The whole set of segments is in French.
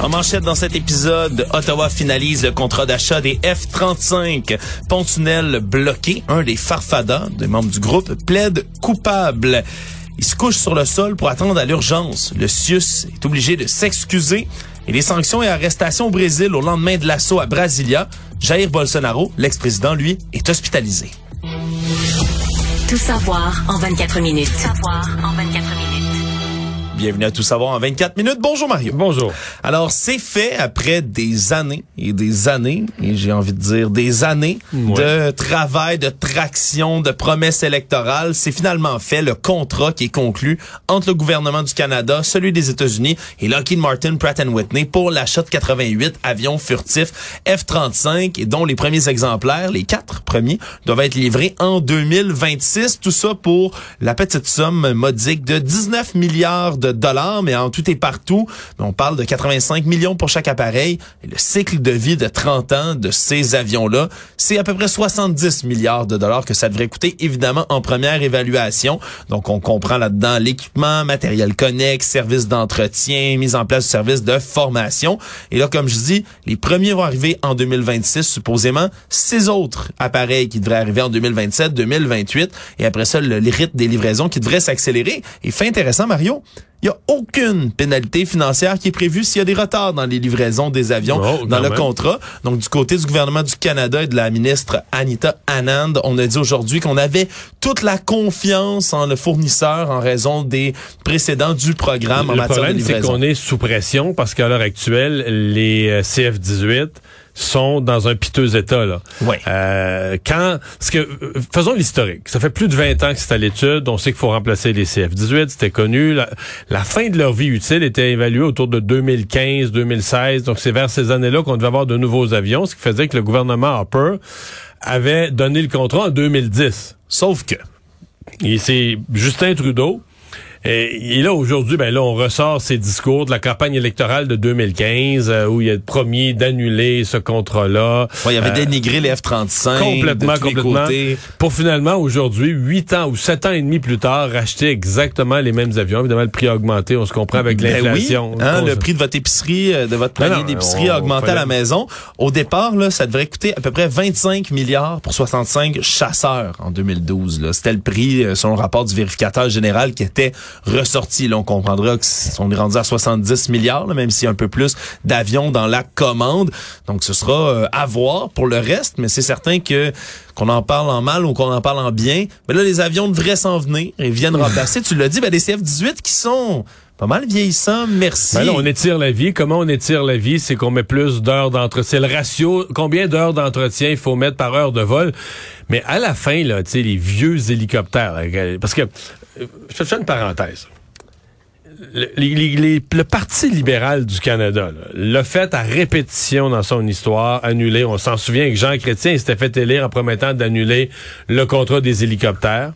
En manchette dans cet épisode, Ottawa finalise le contrat d'achat des F-35. Pont-tunnel bloqué, un des farfadas, des membres du groupe, plaide coupable. Il se couche sur le sol pour attendre à l'urgence. Le CIUS est obligé de s'excuser. Et les sanctions et arrestations au Brésil au lendemain de l'assaut à Brasilia, Jair Bolsonaro, l'ex-président, lui, est hospitalisé. Tout savoir en 24 minutes. Tout savoir en 24 minutes. Bienvenue à Tout savoir en 24 minutes. Bonjour Mario. Bonjour. Alors, c'est fait après des années et des années, et j'ai envie de dire des années de travail, de traction, de promesses électorales. C'est finalement fait le contrat qui est conclu entre le gouvernement du Canada, celui des États-Unis et Lockheed Martin Pratt Whitney pour l'achat de 88 avions furtifs F-35 et dont les premiers exemplaires, les quatre premiers, doivent être livrés en 2026. Tout ça pour la petite somme modique de 19 milliards de dollars, mais en tout et partout, on parle de 85 millions pour chaque appareil. Et le cycle de vie de 30 ans de ces avions-là, c'est à peu près 70 milliards de dollars que ça devrait coûter, évidemment, en première évaluation. Donc, on comprend là-dedans l'équipement, matériel connexe, services d'entretien, mise en place de services de formation. Et là, comme je dis, les premiers vont arriver en 2026, supposément. Six autres appareils qui devraient arriver en 2027, 2028. Et après ça, le, rythme des livraisons qui devraient s'accélérer. Et fait intéressant, Mario, il n'y a aucune pénalité financière qui est prévue s'il y a des retards dans les livraisons des avions Oh, dans le même. contrat. Donc, du côté du gouvernement du Canada et de la ministre Anita Anand, on a dit aujourd'hui qu'on avait toute la confiance en le fournisseur en raison des précédents du programme en le matière de problème, c'est qu'on est sous pression parce qu'à l'heure actuelle, les euh, CF-18 sont dans un piteux état. Là. Ouais. Euh, quand, parce que, faisons l'historique. Ça fait plus de 20 ans que c'est à l'étude. On sait qu'il faut remplacer les CF-18. C'était connu. La, la fin de leur vie utile était évaluée autour de 2015, 2016. Donc, c'est vers ces années-là qu'on devait avoir de nouveaux avions, ce qui faisait que le gouvernement Harper avait donné le contrat en 2010. Sauf que, Et c'est Justin Trudeau. Et, et là, aujourd'hui, ben là, on ressort ses discours de la campagne électorale de 2015, euh, où il a promis d'annuler ce contrat-là. ouais, il avait Euh, dénigré les F-35 Complètement, de tous les complètement. côtés. Pour finalement, aujourd'hui, huit ans ou sept ans et demi plus tard, racheter exactement les mêmes avions. Évidemment, le prix a augmenté, on se comprend avec Ben l'inflation. oui, hein, le prix de votre épicerie, euh, de votre panier d'épicerie a augmenté à la maison. Au départ, là, ça devrait coûter à peu près 25 milliards pour 65 chasseurs en 2012. là. C'était le prix, selon le rapport du vérificateur général, qui était ressorti. Là, on comprendra qu'on est rendu à 70 milliards, là, même s'il y a un peu plus d'avions dans la commande. Donc, ce sera euh, à voir pour le reste, mais c'est certain que qu'on en parle en mal ou qu'on en parle en bien. Mais là, les avions devraient s'en venir et viennent remplacer. Tu l'as dit, ben, des CF-18 qui sont pas mal vieillissants, merci. Ben là, on étire la vie. Comment on étire la vie? C'est qu'on met plus d'heures d'entretien. C'est le ratio. Combien d'heures d'entretien il faut mettre par heure de vol? Mais à la fin, là, tu sais, les vieux hélicoptères, là, parce que, je te fais une parenthèse. Le, le Parti libéral du Canada l'a fait à répétition dans son histoire, annulé. On s'en souvient que Jean Chrétien s'était fait élire en promettant d'annuler le contrat des hélicoptères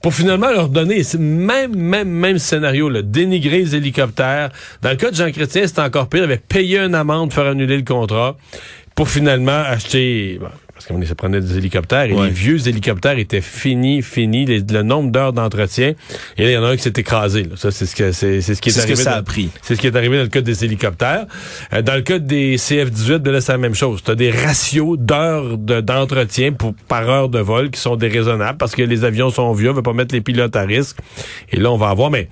pour finalement leur donner ce même, même, même scénario, là, dénigrer les hélicoptères. Dans le cas de Jean Chrétien, c'était encore pire. Il avait payé une amende pour faire annuler le contrat pour finalement acheter... bon, parce qu'on se prenait des hélicoptères et Ouais. les vieux hélicoptères étaient finis, finis, les- le nombre d'heures d'entretien. Et là, il y en a un qui s'est écrasé. là. Ça, c'est ce que c'est, c'est ce qui est, C'est ce que arrivé. ça dans- a pris. C'est ce qui est arrivé dans le cas des hélicoptères. Euh, dans le cas des CF-18, ben là, c'est la même chose. Tu as des ratios d'heures de- d'entretien pour par heure de vol qui sont déraisonnables parce que les avions sont vieux, on veut pas mettre les pilotes à risque. Et là, on va avoir, mais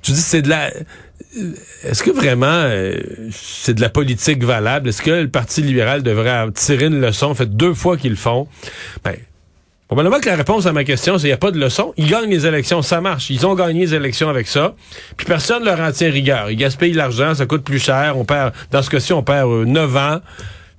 tu dis c'est de la est-ce que vraiment euh, c'est de la politique valable? Est-ce que le Parti libéral devrait tirer une leçon? Fait deux fois qu'ils le font. Ben, Probablement que la réponse à ma question, c'est qu'il n'y a pas de leçon. Ils gagnent les élections, ça marche. Ils ont gagné les élections avec ça. Puis personne ne leur en tient rigueur. Ils gaspillent l'argent, ça coûte plus cher. On perd, dans ce cas-ci, on perd euh, 9 ans.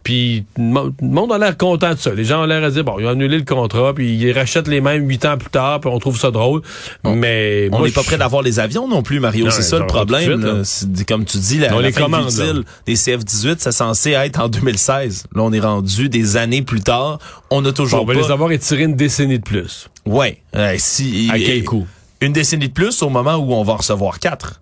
Puis le mo- le monde a l'air content de ça. Les gens ont l'air à dire, bon, ils ont annulé le contrat, puis ils rachètent les mêmes huit ans plus tard, puis on trouve ça drôle. Mais On n'est pas prêt d'avoir les avions non plus, Mario. C'est ça le pas problème. suite, là. Comme tu dis, la, On la les fin commande, utile là. des CF-18, c'est censé être en 2016. Là, on est rendu des années plus tard. On a Bon, toujours on va pas... les avoir étirés une décennie de plus. Ouais. Euh, si, À quel coût? Une décennie de plus au moment où on va en recevoir quatre.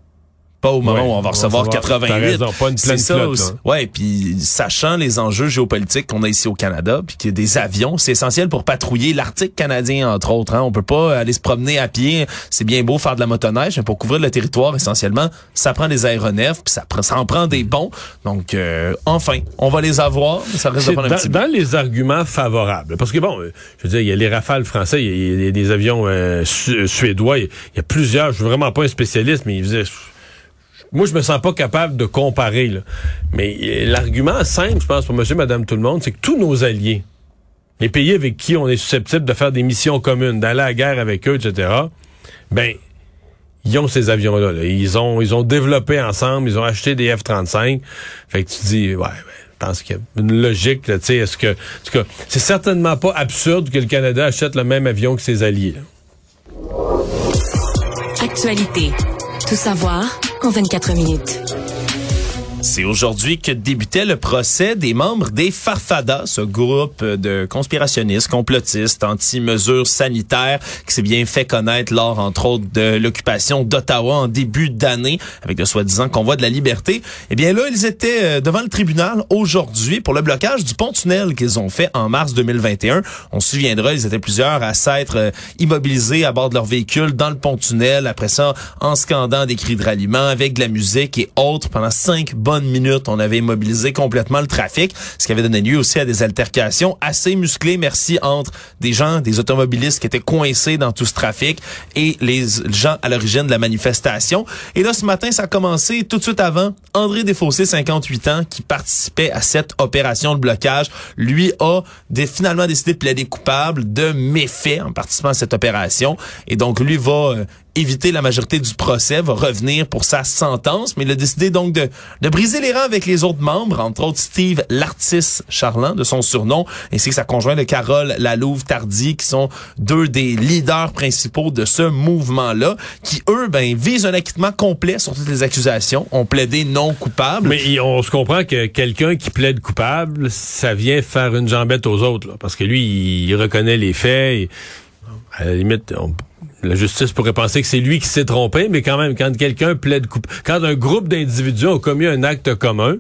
Pas au moment Ouais, où on va on va recevoir recevoir- 88. t'as raison, pas une pleine ça flotte. Ouais, puis sachant les enjeux géopolitiques qu'on a ici au Canada, puis qu'il y a des avions, c'est essentiel pour patrouiller l'Arctique canadien entre autres. Hein. On peut pas aller se promener à pied. C'est bien beau faire de la motoneige, mais pour couvrir le territoire essentiellement, ça prend des aéronefs, puis ça, prend- ça en prend des ponts. Donc euh, enfin, on va les avoir. mais Ça reste prendre un dans, petit dans les arguments favorables, parce que bon, euh, je veux dire, il y a les rafales français, il y a- il y, a des avions euh, su- suédois, il y a- il y a plusieurs. Je suis vraiment pas un spécialiste, mais il faisait- moi, je me sens pas capable de comparer. là. Mais euh, l'argument simple, je pense, pour Monsieur, Madame, tout le monde, c'est que tous nos alliés, les pays avec qui on est susceptible de faire des missions communes, d'aller à la guerre avec eux, etc. Ben, ils ont ces avions-là. là. Ils ont, ils ont développé ensemble, ils ont acheté des F-35. Fait que tu dis, ouais, ben, je pense qu'il y a une logique, est-ce que, tout cas, c'est certainement pas absurde que le Canada achète le même avion que ses alliés. Actualité. Tout savoir en 24 minutes. C'est aujourd'hui que débutait le procès des membres des Farfadas, ce groupe de conspirationnistes, complotistes, anti-mesures sanitaires qui s'est bien fait connaître lors, entre autres, de l'occupation d'Ottawa en début d'année avec le soi-disant convoi de la liberté. Eh bien là, ils étaient euh, devant le tribunal aujourd'hui pour le blocage du pont-tunnel qu'ils ont fait en mars 2021. On se souviendra, ils étaient plusieurs à s'être euh, immobilisés à bord de leur véhicule dans le pont-tunnel, après ça, en scandant des cris de ralliement avec de la musique et autres pendant cinq bonnes minutes. On avait immobilisé complètement le trafic, ce qui avait donné lieu aussi à des altercations assez musclées, merci, entre des gens, des automobilistes qui étaient coincés dans tout ce trafic et les gens à l'origine de la manifestation. Et là, ce matin, ça a commencé tout de suite avant. André Desfossés, 58 ans, qui participait à cette opération de blocage, lui a finalement décidé de plaider coupable de méfaits en participant à cette opération. Et donc, lui va euh, éviter la majorité du procès, va revenir pour sa sentence, mais il a décidé donc de, de briser les rangs avec les autres membres, entre autres Steve Lartis Charland, de son surnom, ainsi que sa conjointe Carole Lalouve-Tardy, qui sont deux des leaders principaux de ce mouvement-là, qui, eux, ben, visent un acquittement complet sur toutes les accusations, ont plaidé non coupable. Mais on se comprend que quelqu'un qui plaide coupable, ça vient faire une jambette aux autres, là, parce que lui, il, il reconnaît les faits. et, à la limite, on- la justice pourrait penser que c'est lui qui s'est trompé, mais quand même, quand quelqu'un plaide coupable, quand un groupe d'individus ont commis un acte commun,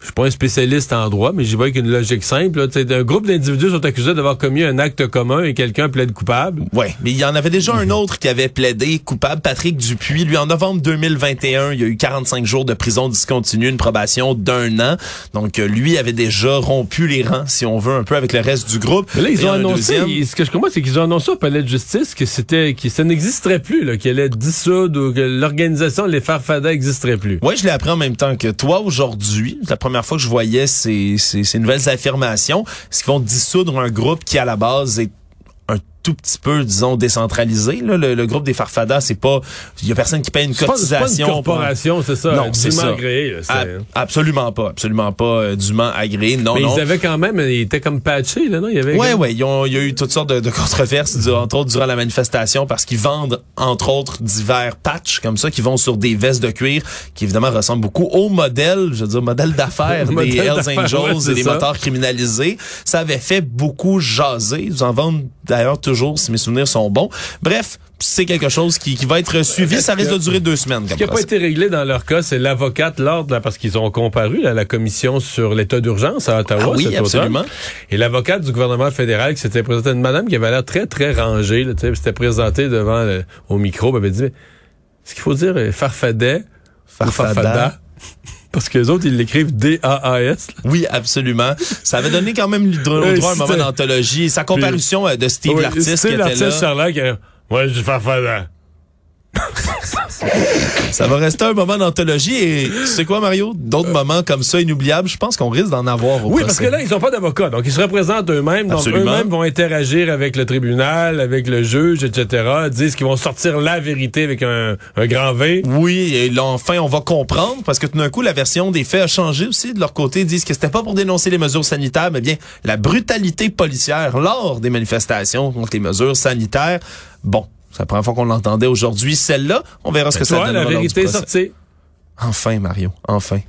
je suis pas un spécialiste en droit, mais j'y vois avec une logique simple. Là, un groupe d'individus sont accusés d'avoir commis un acte commun et quelqu'un plaide coupable. Ouais, mais il y en avait déjà un autre qui avait plaidé coupable, Patrick Dupuis. Lui, en novembre 2021, il y a eu 45 jours de prison discontinue, une probation d'un an. Donc, euh, lui avait déjà rompu les rangs, si on veut, un peu avec le reste du groupe. Mais là, ils Et ont annoncé, deuxième- ce que je comprends, c'est qu'ils ont annoncé au palais de justice que c'était, que ça n'existerait plus, qu'elle allait dissoudre ou que l'organisation, les Farfadas n'existerait plus. Ouais, je l'ai appris en même temps que toi aujourd'hui. Première fois que je voyais ces, ces, ces nouvelles affirmations. Ce qu'ils vont dissoudre un groupe qui, à la base, est tout petit peu, disons, décentralisé. Là. Le, le groupe des Farfadas, c'est pas... Il y a personne qui paye une pas, c'est pas cotisation. une corporation, c'est ça, Non, c'est ça. agréé, là, absolument pas. Absolument pas euh, dûment agréé. Non, Mais non. ils avaient quand même, ils étaient comme patchés, là, non? Il y avait Ouais, comme- ouais, ils ont- il y a eu toutes sortes de, de controverses, du- entre autres durant la manifestation, parce qu'ils vendent, entre autres, divers patchs comme ça, qui vont sur des vestes de cuir, qui évidemment ressemblent beaucoup au modèle, je veux dire, modèle d'affaires des modèle Hells Angels ouais, et des ça. motards criminalisés. Ça avait fait beaucoup jaser. Ils en vendent d'ailleurs toujours, si mes souvenirs sont bons. Bref, c'est quelque chose qui, qui va être suivi. Ça risque de durer deux semaines. Ce qui n'a pas été réglé dans leur cas, c'est l'avocate Lord, là, parce qu'ils ont comparu là, à la commission sur l'état d'urgence à Ottawa Ah oui, cet absolument. automne. Et l'avocate du gouvernement fédéral qui s'était présentée, une madame qui avait l'air très, très rangée, là, tu sais, s'était présentée devant le- au micro, elle avait dit, mais, est-ce qu'il faut dire euh, farfadet ou Farfada? Parce que les autres, ils l'écrivent D-A-A-S. Oui, absolument. Ça avait donné quand même le droit Ouais, droit à un moment d'anthologie. Sa comparution euh, de Steve Ouais, Lartiste qui Steve était Lartiste là. Charland qui a- Moi, je suis farfada. Ça va rester un moment d'anthologie et tu sais quoi, Mario? D'autres moments comme ça inoubliables, je pense qu'on risque d'en avoir au Oui, procès. parce que là, ils n'ont pas d'avocat. Donc, ils se représentent eux-mêmes. Donc, eux-mêmes vont interagir avec le tribunal, avec le juge, etc. Disent qu'ils vont sortir la vérité avec un, un grand V. Oui, et là, enfin, on va comprendre, parce que tout d'un coup, la version des faits a changé aussi. De leur côté, ils disent que c'était pas pour dénoncer les mesures sanitaires, mais bien la brutalité policière lors des manifestations contre les mesures sanitaires. Bon, c'est la première fois qu'on l'entendait aujourd'hui. Celle-là, on verra ce que ça Toi, donnera la vérité est sortie. Enfin, Mario, enfin.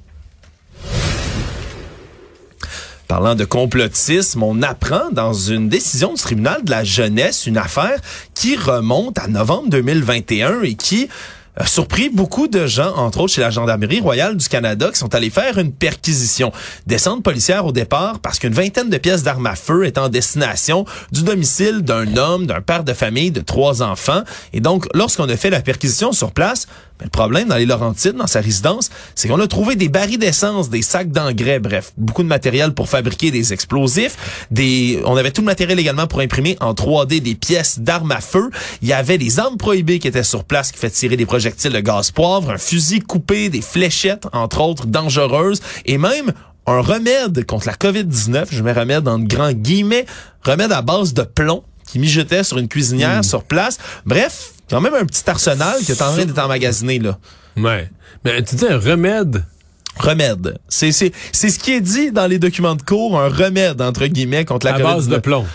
Parlant de complotisme, on apprend dans une décision du tribunal de la jeunesse une affaire qui remonte à novembre 2021 et qui surpris beaucoup de gens, entre autres chez la Gendarmerie royale du Canada, qui sont allés faire une perquisition. Descente policière au départ parce qu'une vingtaine de pièces d'armes à feu est en destination du domicile d'un homme, d'un père de famille de trois enfants. Et donc, lorsqu'on a fait la perquisition sur place, le problème dans les Laurentides, dans sa résidence, c'est qu'on a trouvé des barils d'essence, des sacs d'engrais, bref, beaucoup de matériel pour fabriquer des explosifs. Des, on avait tout le matériel également pour imprimer en 3D des pièces d'armes à feu. Il y avait des armes prohibées qui étaient sur place qui fait tirer des projectiles de gaz poivre, un fusil coupé, des fléchettes, entre autres, dangereuses, et même un remède contre la COVID-19, je mets remède en grands guillemets, remède à base de plomb qui mijotait sur une cuisinière sur place. Bref, quand même un petit arsenal qui est en train d'être emmagasiné, là. Ouais. Mais tu dis un remède. Remède. C'est, c'est, c'est ce qui est dit dans les documents de cours, un remède, entre guillemets, contre la à COVID-19. base de plomb.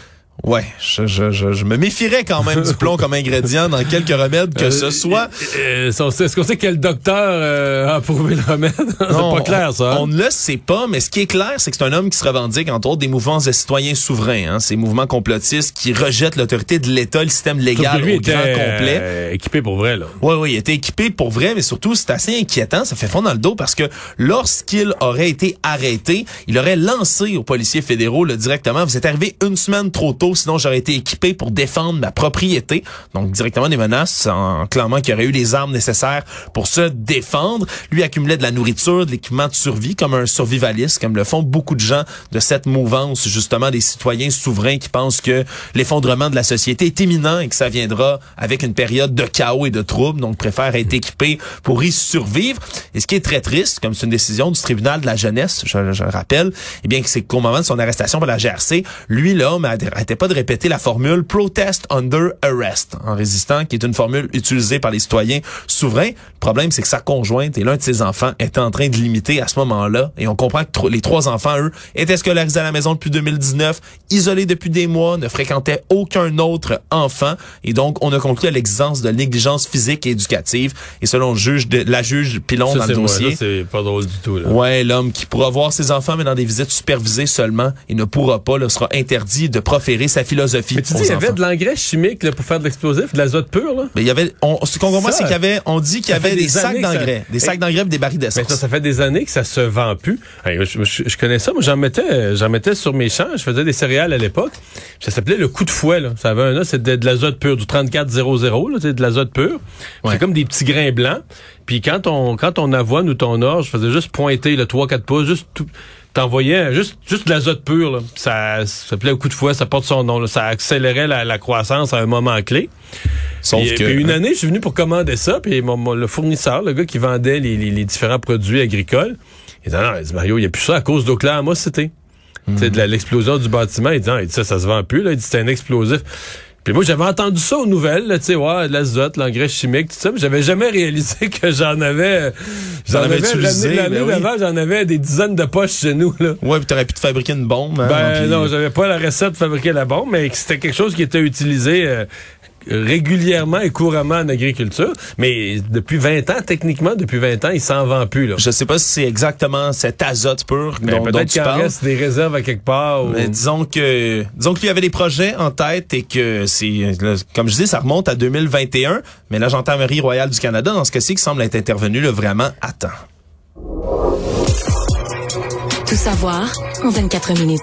Ouais, je, je, je, je me méfierais quand même du plomb comme ingrédient dans quelques remèdes que ce soit. Euh, Est-ce qu'on sait quel docteur euh, a approuvé le remède? c'est pas clair, ça. hein? On, ne le sait pas, mais ce qui est clair, c'est que c'est un homme qui se revendique, entre autres, des mouvements de citoyens souverains, hein, ces mouvements complotistes qui rejettent l'autorité de l'État, le système légal lui au était grand complet. euh, équipé pour vrai, là. Oui, oui, il était équipé pour vrai, mais surtout, c'est assez inquiétant. Ça fait fond dans le dos parce que lorsqu'il aurait été arrêté, il aurait lancé aux policiers fédéraux là, directement, vous êtes arrivé une semaine trop tôt, sinon j'aurais été équipé pour défendre ma propriété. Donc, directement des menaces en clamant qu'il aurait eu les armes nécessaires pour se défendre. Lui accumulait de la nourriture, de l'équipement de survie comme un survivaliste, comme le font beaucoup de gens de cette mouvance, justement, des citoyens souverains qui pensent que l'effondrement de la société est imminent et que ça viendra avec une période de chaos et de troubles, donc préfère être équipé pour y survivre. Et ce qui est très triste, comme c'est une décision du tribunal de la jeunesse, je, je le rappelle, eh bien, c'est qu'au moment de son arrestation par la GRC, lui, l'homme, n'arrêtait pas de répéter la formule protest under arrest, en résistant, qui est une formule utilisée par les citoyens souverains. Le problème, c'est que sa conjointe et l'un de ses enfants étaient en train de l'imiter à ce moment-là. Et on comprend que les trois enfants, eux, étaient scolarisés à la maison depuis 2019, isolés depuis des mois, ne fréquentaient aucun autre enfant. Et donc, on a conclu à l'existence de négligence physique et éducative. Et selon le juge de, la juge Pilon Ça, dans le dossier, c'est pas drôle du tout, là. Ouais, l'homme qui pourra voir ses enfants, mais dans des visites supervisées seulement, il ne pourra pas, là, sera interdit de proférer sa philosophie. Mais tu dis, il y avait enfants. de l'engrais chimique là, pour faire de l'explosif, de l'azote pur, là? Mais il y avait, on, ce qu'on comprend, c'est qu'il y avait, on dit qu'il y avait des, des sacs ça- d'engrais, des sacs d'engrais et des barils Mais ça, d'essence. ça fait des années que ça se vend plus. Je, je- je connais ça, moi j'en mettais, j'en mettais sur mes champs, je faisais des céréales à l'époque. Ça s'appelait le coup de fouet, là. Ça avait un nom, c'était de, l'azote pur, du 3400, là, c'est de l'azote pur. Ouais. C'est comme des petits grains blancs. Puis quand on, quand on avoine ou ton orge, je faisais juste pointer le 3-4 pouces, juste tout, t'envoyais juste, juste de l'azote pur, là. Ça, ça s'appelait le coup de fouet, ça porte son nom, là. Ça accélérait la, la croissance à un moment clé. Sauf Puis, que, puis une année, je suis venu pour commander ça, puis mon, mon- le fournisseur, le gars qui vendait les, les- les différents produits agricoles, il dit, non, il dit, Mario, il n'y a plus ça à cause d'Oklahoma City. Tu sais, de la- l'explosion du bâtiment. Il dit, non, il dit, ça, ça se vend plus, là. Il dit, c'est un explosif. Puis moi, j'avais entendu ça aux nouvelles, tu sais, ouais, de l'azote, l'engrais chimique, tout ça, mais j'avais jamais réalisé que j'en avais, j'en avais utilisé, l'année ben oui. d'avant, j'en avais des dizaines de poches chez nous, là. ouais, puis t'aurais pu te fabriquer une bombe. hein, Ben puis- non, j'avais pas la recette de fabriquer la bombe, mais c'était quelque chose qui était utilisé euh, régulièrement et couramment en agriculture. Mais depuis 20 ans, techniquement, depuis 20 ans, il s'en vend plus. Là. Je sais pas si c'est exactement cet azote pur Mais dont, dont peut-être tu qu'il reste des réserves à quelque part. ou- Mais disons que disons que lui avait des projets en tête et que c'est là, comme je dis ça remonte à 2021 mais la gendarmerie royale du Canada dans ce cas-ci qui semble être intervenue là, vraiment à temps. Tout savoir en 24 minutes.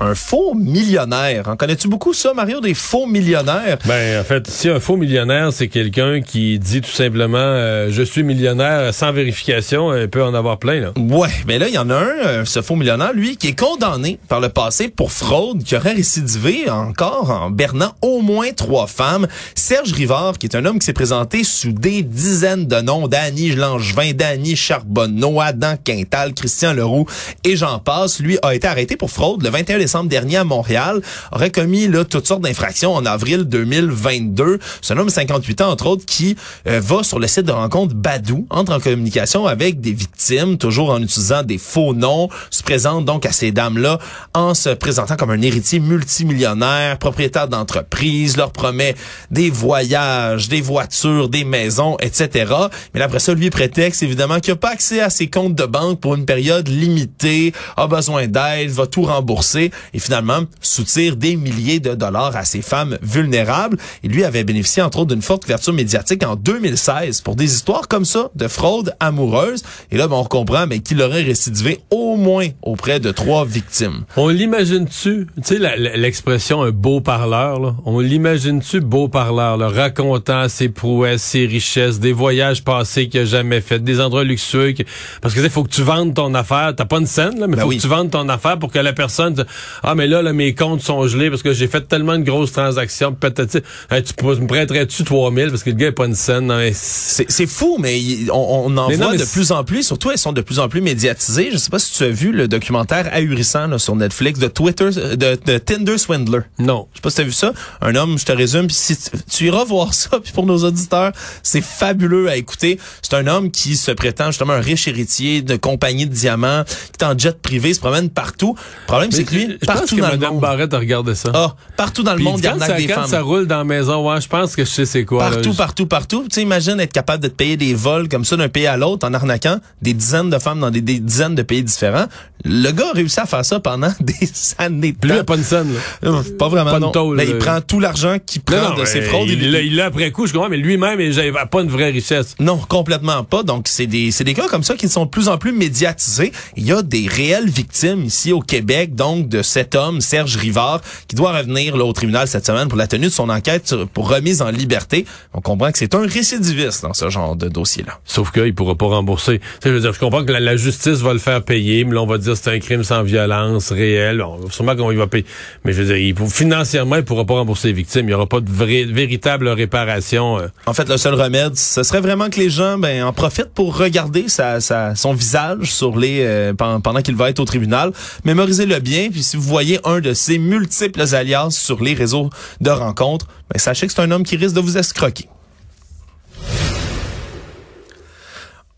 Un faux millionnaire. En connais-tu beaucoup ça, Mario, des faux millionnaires? Ben, en fait, si un faux millionnaire, c'est quelqu'un qui dit tout simplement euh, je suis millionnaire sans vérification, il peut en avoir plein, là. Ouais, mais là, il y en a un, euh, ce faux millionnaire, lui, qui est condamné par le passé pour fraude, qui aurait récidivé encore en bernant au moins trois femmes. Serge Rivard, qui est un homme qui s'est présenté sous des dizaines de noms, Danny Langevin, Danny Charbonneau, Adam Quintal, Christian Leroux et j'en passe, lui a été arrêté pour fraude le 21 décembre dernier à Montréal, aurait commis là toutes sortes d'infractions en avril 2022. C'est un homme de 58 ans, entre autres, qui euh, va sur le site de rencontre Badou, entre en communication avec des victimes, toujours en utilisant des faux noms, se présente donc à ces dames-là en se présentant comme un héritier multimillionnaire, propriétaire d'entreprise, leur promet des voyages, des voitures, des maisons, etc. Mais après ça, lui prétexte évidemment qu'il n'a pas accès à ses comptes de banque pour une période limitée, a besoin d'aide, va tout rembourser et finalement soutire des milliers de dollars à ces femmes vulnérables. Et lui avait bénéficié entre autres d'une forte couverture médiatique en 2016 pour des histoires comme ça de fraude amoureuse. Et là, ben, on comprend mais qu'il aurait récidivé au moins auprès de trois victimes. On l'imagine-tu, tu sais l'expression un beau parleur, là? on l'imagine-tu beau parleur, là, racontant ses prouesses, ses richesses, des voyages passés qu'il a jamais fait, des endroits luxueux, parce que il faut que tu vendes ton affaire, t'as pas une scène, là, mais ben faut que tu vendes ton affaire pour que la personne ah mais là, là mes comptes sont gelés parce que j'ai fait tellement de grosses transactions, peut-être tu me prêterais-tu 3000 parce que le gars est pas une scène. C'est fou, mais on, en voit de plus en plus, surtout elles sont de plus en plus médiatisées. Je sais pas si tu as vu le documentaire ahurissant là, sur Netflix de Twitter, de, de, Tinder Swindler. Non. Je sais pas si tu as vu ça. Un homme, je te résume, puis si tu, iras voir ça, puis pour nos auditeurs, c'est fabuleux à écouter. C'est un homme qui se prétend justement un riche héritier de compagnie de diamants, qui est en jet privé, se promène partout. Le problème, c'est que lui, partout dans le monde. Barrette a regardé ça. Ah, partout dans le monde, il y a des quand ça roule dans la maison, ouais, je pense que je sais c'est quoi. Partout, partout, partout. Tu sais, imagine être capable de te payer des vols comme ça d'un pays à l'autre en arnaquant des dizaines de femmes dans des, dizaines de pays différents. Le gars a réussi à faire ça pendant des années de temps. Lui, il a pas une scène, là. Euh, pas vraiment, non. Tôle, il prend tout l'argent qu'il prend de ses fraudes. Il l'a après coup, je comprends, mais lui-même, il n'avait pas une vraie richesse. Non, complètement pas. Donc, c'est des, c'est des cas comme ça qui sont de plus en plus médiatisés. Il y a des réelles victimes ici au Québec, donc, de cet homme, Serge Rivard, qui doit revenir là, au tribunal cette semaine pour la tenue de son enquête pour remise en liberté. On comprend que c'est un récidiviste dans ce genre de dossier-là. Sauf qu'il pourra pas rembourser. je veux dire, je comprends que la, justice va le faire payer, mais là, on va dire que c'est un crime sans violence réel. On, sûrement qu'on va payer. Mais je veux dire, il, financièrement, il pourra pas rembourser les victimes. Il n'y aura pas de véritable réparation. Euh. En fait, le seul remède, ce serait vraiment que les gens ben, en profitent pour regarder sa, sa son visage sur les euh, pendant qu'il va être au tribunal. Mémorisez-le bien, puis si vous voyez un de ces multiples alias sur les réseaux de rencontres, ben, sachez que c'est un homme qui risque de vous escroquer.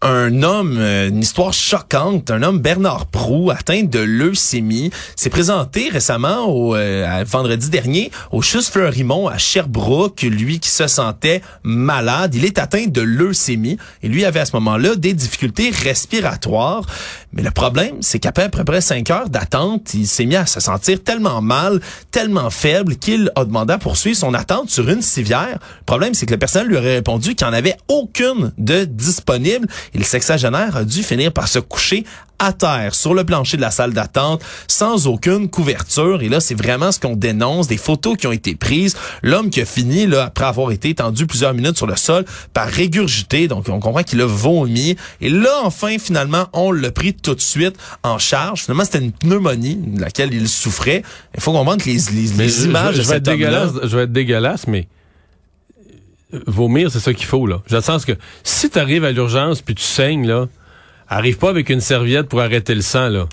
un homme, euh, une histoire choquante, un homme Bernard Prou atteint de leucémie, s'est présenté récemment euh, vendredi dernier au Chus Fleurimont à Sherbrooke, lui qui se sentait malade, il est atteint de leucémie et lui avait à ce moment-là des difficultés respiratoires. Mais le problème, c'est qu'après à peu près cinq heures d'attente, il s'est mis à se sentir tellement mal, tellement faible qu'il a demandé à poursuivre son attente sur une civière. Le problème, c'est que le personnel lui aurait répondu qu'il n'y en avait aucune de disponible et le sexagénaire a dû finir par se coucher à terre sur le plancher de la salle d'attente sans aucune couverture. Et là, c'est vraiment ce qu'on dénonce, des photos qui ont été prises. L'homme qui a fini, là, après avoir été tendu plusieurs minutes sur le sol, par régurgiter. Donc, on comprend qu'il a vomi. Et là, enfin, finalement, on l'a pris tout de suite en charge. Finalement, c'était une pneumonie de laquelle il souffrait. Il faut comprendre que les, les, images je, vais être dégueulasse, Je vais être dégueulasse, mais vomir, c'est ça qu'il faut, là. J'ai le sens que si tu arrives à l'urgence puis tu saignes, là, arrive pas avec une serviette pour arrêter le sang, là.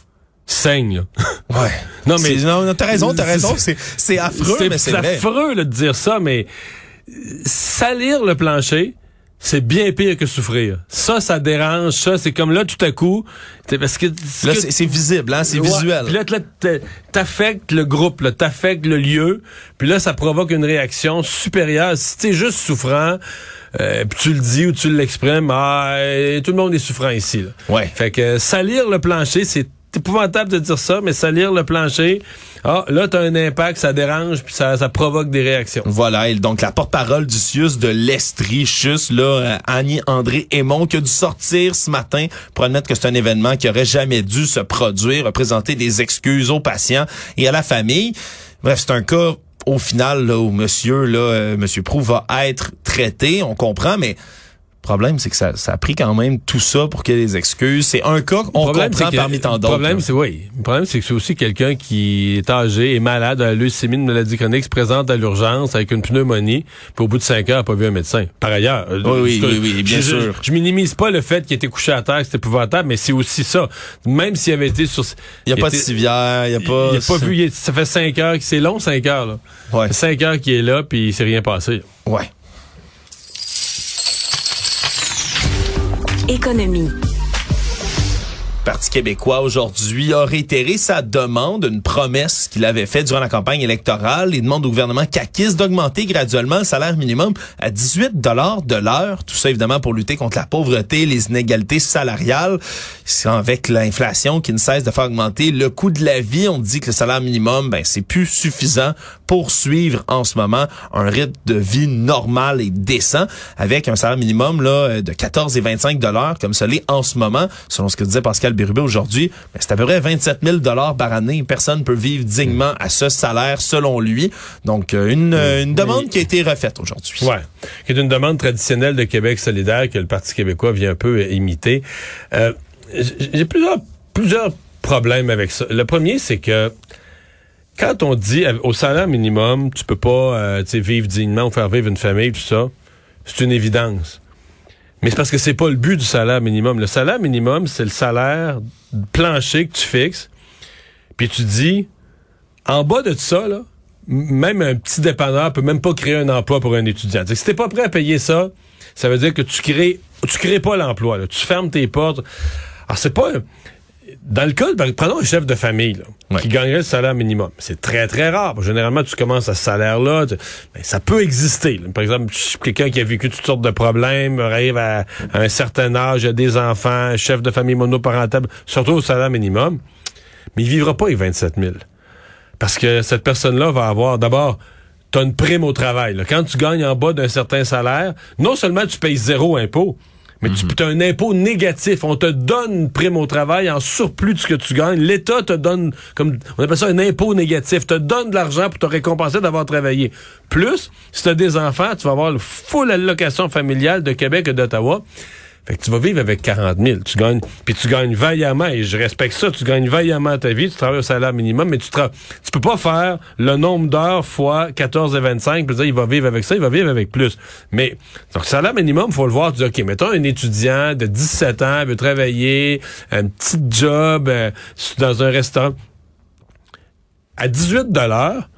Saigne, là. Ouais. non, mais. Non, t'as raison, t'as raison. C'est affreux, mais c'est affreux, là, de dire ça, mais salir le plancher, c'est bien pire que souffrir. Ça, ça dérange. Ça, c'est comme là, tout à coup, parce que là, c'est visible, hein, c'est visuel. Puis là, t'affectes le groupe, là, t'affectes le lieu. Puis là, ça provoque une réaction supérieure. Si t'es juste souffrant, euh, puis tu le dis ou tu l'exprimes, ah, tout le monde est souffrant ici. Là. Ouais. Fait que salir le plancher, c'est épouvantable de dire ça, mais salir le plancher, ah, là, t'as un impact, ça dérange, puis ça, provoque des réactions. Voilà, et donc la porte-parole du CIUS de l'Estrie, juste là, euh, Annie-André Aymon, qui a dû sortir ce matin pour admettre que c'est un événement qui aurait jamais dû se produire, représenter des excuses aux patients et à la famille. Bref, c'est un cas au final là, où monsieur là, euh, monsieur Prou va être traité, on comprend, mais problème, c'est que ça, ça a pris quand même tout ça pour qu'il y ait des excuses. C'est un cas qu'on comprend parmi tant d'autres. Le problème, c'est oui. Le problème, c'est que c'est aussi quelqu'un qui est âgé, est malade, a la leucémie, une maladie chronique, se présente à l'urgence avec une pneumonie, puis au bout de cinq heures, n'a pas vu un médecin. Par ailleurs. Euh, oui, oui, oui, bien sûr. Je, minimise pas le fait qu'il était couché à terre, c'était épouvantable, mais c'est aussi ça. Même s'il avait été sur... Il n'y a pas de civière, il n'y a pas... Il a pas vu, ça fait cinq heures, c'est long, cinq heures, là. Ouais. Cinq heures qu'il est là, puis il s'est rien passé. Ouais. Économie. Parti québécois aujourd'hui a réitéré sa demande, une promesse qu'il avait faite durant la campagne électorale. Il demande au gouvernement CAQIS d'augmenter graduellement le salaire minimum à 18 dollars de l'heure. Tout ça évidemment pour lutter contre la pauvreté, les inégalités salariales. Avec l'inflation qui ne cesse de faire augmenter le coût de la vie, on dit que le salaire minimum, ben c'est plus suffisant pour suivre en ce moment un rythme de vie normal et décent avec un salaire minimum là de 14 et 25 dollars comme ça l'est en ce moment, selon ce que disait Pascal Bérubé aujourd'hui, ben, c'est à peu près 27 000 dollars par année. Personne peut vivre dignement à ce salaire, selon lui. Donc, euh, une, euh, une demande qui a été refaite aujourd'hui. Ouais, qui est une demande traditionnelle de Québec solidaire que le Parti québécois vient un peu imiter. Euh, J'ai plusieurs, plusieurs problèmes avec ça. Le premier, c'est que quand on dit au salaire minimum, tu peux pas euh, vivre dignement ou faire vivre une famille, tout ça, c'est une évidence. Mais c'est parce que c'est pas le but du salaire minimum. Le salaire minimum, c'est le salaire plancher que tu fixes. Puis tu dis, en bas de ça, là, même un petit dépanneur peut même pas créer un emploi pour un étudiant. si t'es pas prêt à payer ça, ça veut dire que tu crées, tu crées pas l'emploi. Tu fermes tes portes. Alors c'est pas dans le cas, prenons un chef de famille qui gagnerait le salaire minimum. C'est très, très rare. Généralement, tu commences à ce salaire-là. Ben, ça peut exister. Par exemple, quelqu'un qui a vécu toutes sortes de problèmes, arrive à, un certain âge, a des enfants, chef de famille monoparentale, surtout au salaire minimum. Mais il vivra pas avec 27 000. Parce que cette personne-là va avoir, d'abord, tu as une prime au travail. Quand tu gagnes en bas d'un certain salaire, non seulement tu payes zéro impôt, mais tu as un impôt négatif. On te donne une prime au travail en surplus de ce que tu gagnes. L'État te donne, comme on appelle ça un impôt négatif, te donne de l'argent pour te récompenser d'avoir travaillé. Plus, si tu as des enfants, tu vas avoir le full allocation familiale de Québec et d'Ottawa. Fait que tu vas vivre avec 40 000. Tu gagnes, puis tu gagnes vaillamment, et je respecte ça, tu gagnes vaillamment ta vie, tu travailles au salaire minimum, mais tu tra tu peux pas faire le nombre d'heures fois 14 et 25, puis dire, il va vivre avec ça, il va vivre avec plus. Mais, donc, salaire minimum, faut le voir, tu dis, OK, mettons un étudiant de 17 ans, veut travailler, un petit job euh, dans un restaurant. À 18 dollars,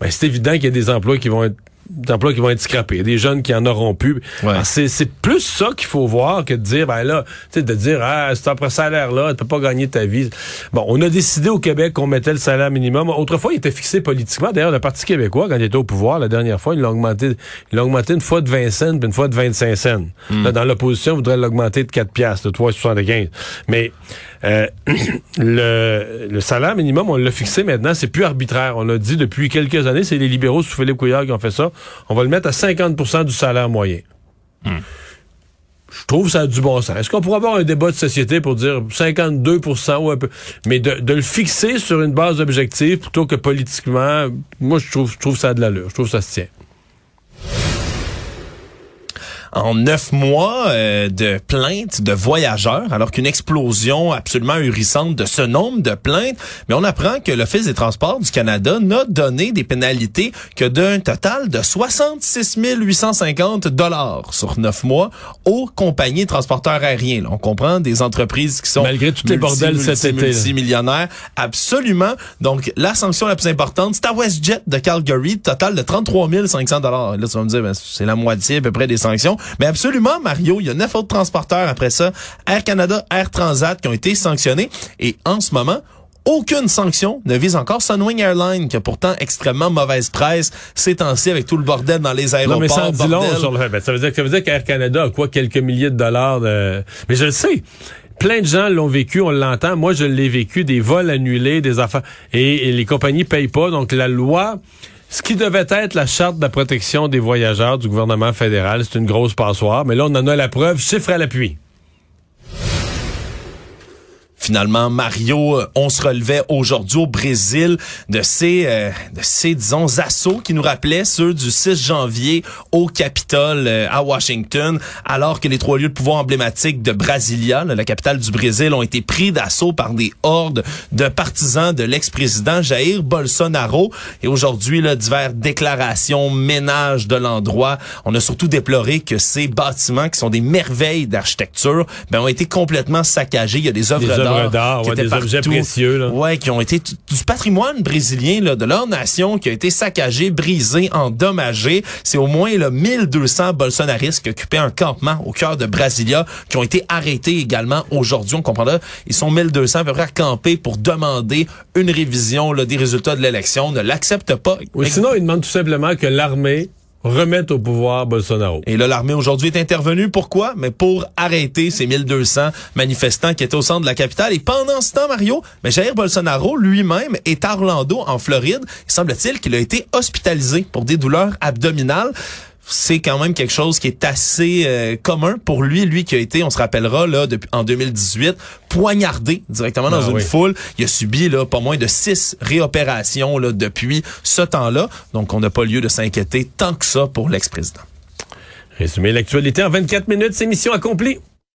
ben, c'est évident qu'il y a des emplois qui vont être d'emplois qui vont être scrappés, des jeunes qui en auront plus. C'est plus ça qu'il faut voir que de dire, ben là, tu sais, de dire, ah, c'est après salaire-là, tu peux pas gagner ta vie. Bon, on a décidé au Québec qu'on mettait le salaire minimum. Autrefois, il était fixé politiquement. D'ailleurs, le Parti québécois, quand il était au pouvoir, la dernière fois, il l'a augmenté, il l'a augmenté une fois de 20 cents puis une fois de 25 cents. Hmm. Là, dans l'opposition, il voudrait l'augmenter de 4 piastres, de 3,75. Mais euh, le, le salaire minimum, on l'a fixé maintenant, c'est plus arbitraire. On l'a dit depuis quelques années, c'est les libéraux sous Philippe Couillard qui ont fait ça on va le mettre à 50% du salaire moyen. Hmm. Je trouve ça a du bon sens. Est-ce qu'on pourrait avoir un débat de société pour dire 52% ou un peu, mais de, le fixer sur une base objective plutôt que politiquement, moi je trouve, je trouve ça a de l'allure. Je trouve ça se tient en neuf mois euh, de plaintes de voyageurs, alors qu'une explosion absolument ahurissante de ce nombre de plaintes. Mais on apprend que l'Office des transports du Canada n'a donné des pénalités que d'un total de 66 850 dollars sur neuf mois aux compagnies transporteurs aériens. on comprend des entreprises qui sont malgré tous les bordels cet été, multimillionnaires. Absolument. Donc la sanction la plus importante, c'est à WestJet de Calgary, total de 33 500 dollars. Là, tu vas me dire, ben, c'est la moitié à peu près des sanctions. Mais absolument, Mario, il y a neuf autres transporteurs après ça, Air Canada, Air Transat, qui ont été sanctionnés. Et en ce moment, aucune sanction ne vise encore Sunwing Airlines, qui a pourtant extrêmement mauvaise presse ces temps-ci avec tout le bordel dans les aéroports. Non, mais ça dit long sur le... Ben, ça veut dire, ça veut dire qu'Air Canada a quoi quelques milliers de dollars de... Mais je le sais. Plein de gens l'ont vécu, on l'entend. Moi, je l'ai vécu, des vols annulés, des affaires. Et, et les compagnies payent pas. Donc, la loi, ce qui devait être la charte de la protection des voyageurs du gouvernement fédéral, c'est une grosse passoire. Mais là, on en a la preuve, chiffre à l'appui. Finalement, Mario, euh, on se relevait aujourd'hui au Brésil de ces, euh, de ces, disons, assauts qui nous rappelaient ceux du 6 janvier au Capitole euh, à Washington, alors que les trois lieux de pouvoir emblématiques de Brasilia, la capitale du Brésil, ont été pris d'assaut par des hordes de partisans de l'ex-président Jair Bolsonaro. Et aujourd'hui, là, divers déclarations, ménages de l'endroit. On a surtout déploré que ces bâtiments, qui sont des merveilles d'architecture, ben, ont été complètement saccagés. Il y a des œuvres d'art d'art, qui ouais, étaient des objets précieux. Là. Ouais, qui ont été du patrimoine brésilien là, de leur nation qui a été saccagé, brisé, endommagé. C'est au moins là, 1200 bolsonaristes qui occupaient un campement au cœur de Brasilia qui ont été arrêtés également aujourd'hui. On comprendra, ils sont 1200 à peu près à camper pour demander une révision là, des résultats de l'élection. Ne l'acceptent pas. Ou sinon, ils demandent tout simplement que l'armée remette au pouvoir Bolsonaro. Et là, l'armée aujourd'hui est intervenue. Pourquoi? Mais pour arrêter ces 1200 manifestants qui étaient au centre de la capitale. Et pendant ce temps, Mario, mais Jair Bolsonaro lui-même est à Orlando, en Floride. Il semble-t-il qu'il a été hospitalisé pour des douleurs abdominales c'est quand même quelque chose qui est assez euh, commun pour lui, lui qui a été, on se rappellera là depuis en 2018, poignardé directement dans Ah une oui. foule. Il a subi là pas moins de six réopérations là depuis ce temps-là. Donc on n'a pas lieu de s'inquiéter tant que ça pour l'ex-président. Résumé l'actualité en 24 minutes, c'est mission accomplie.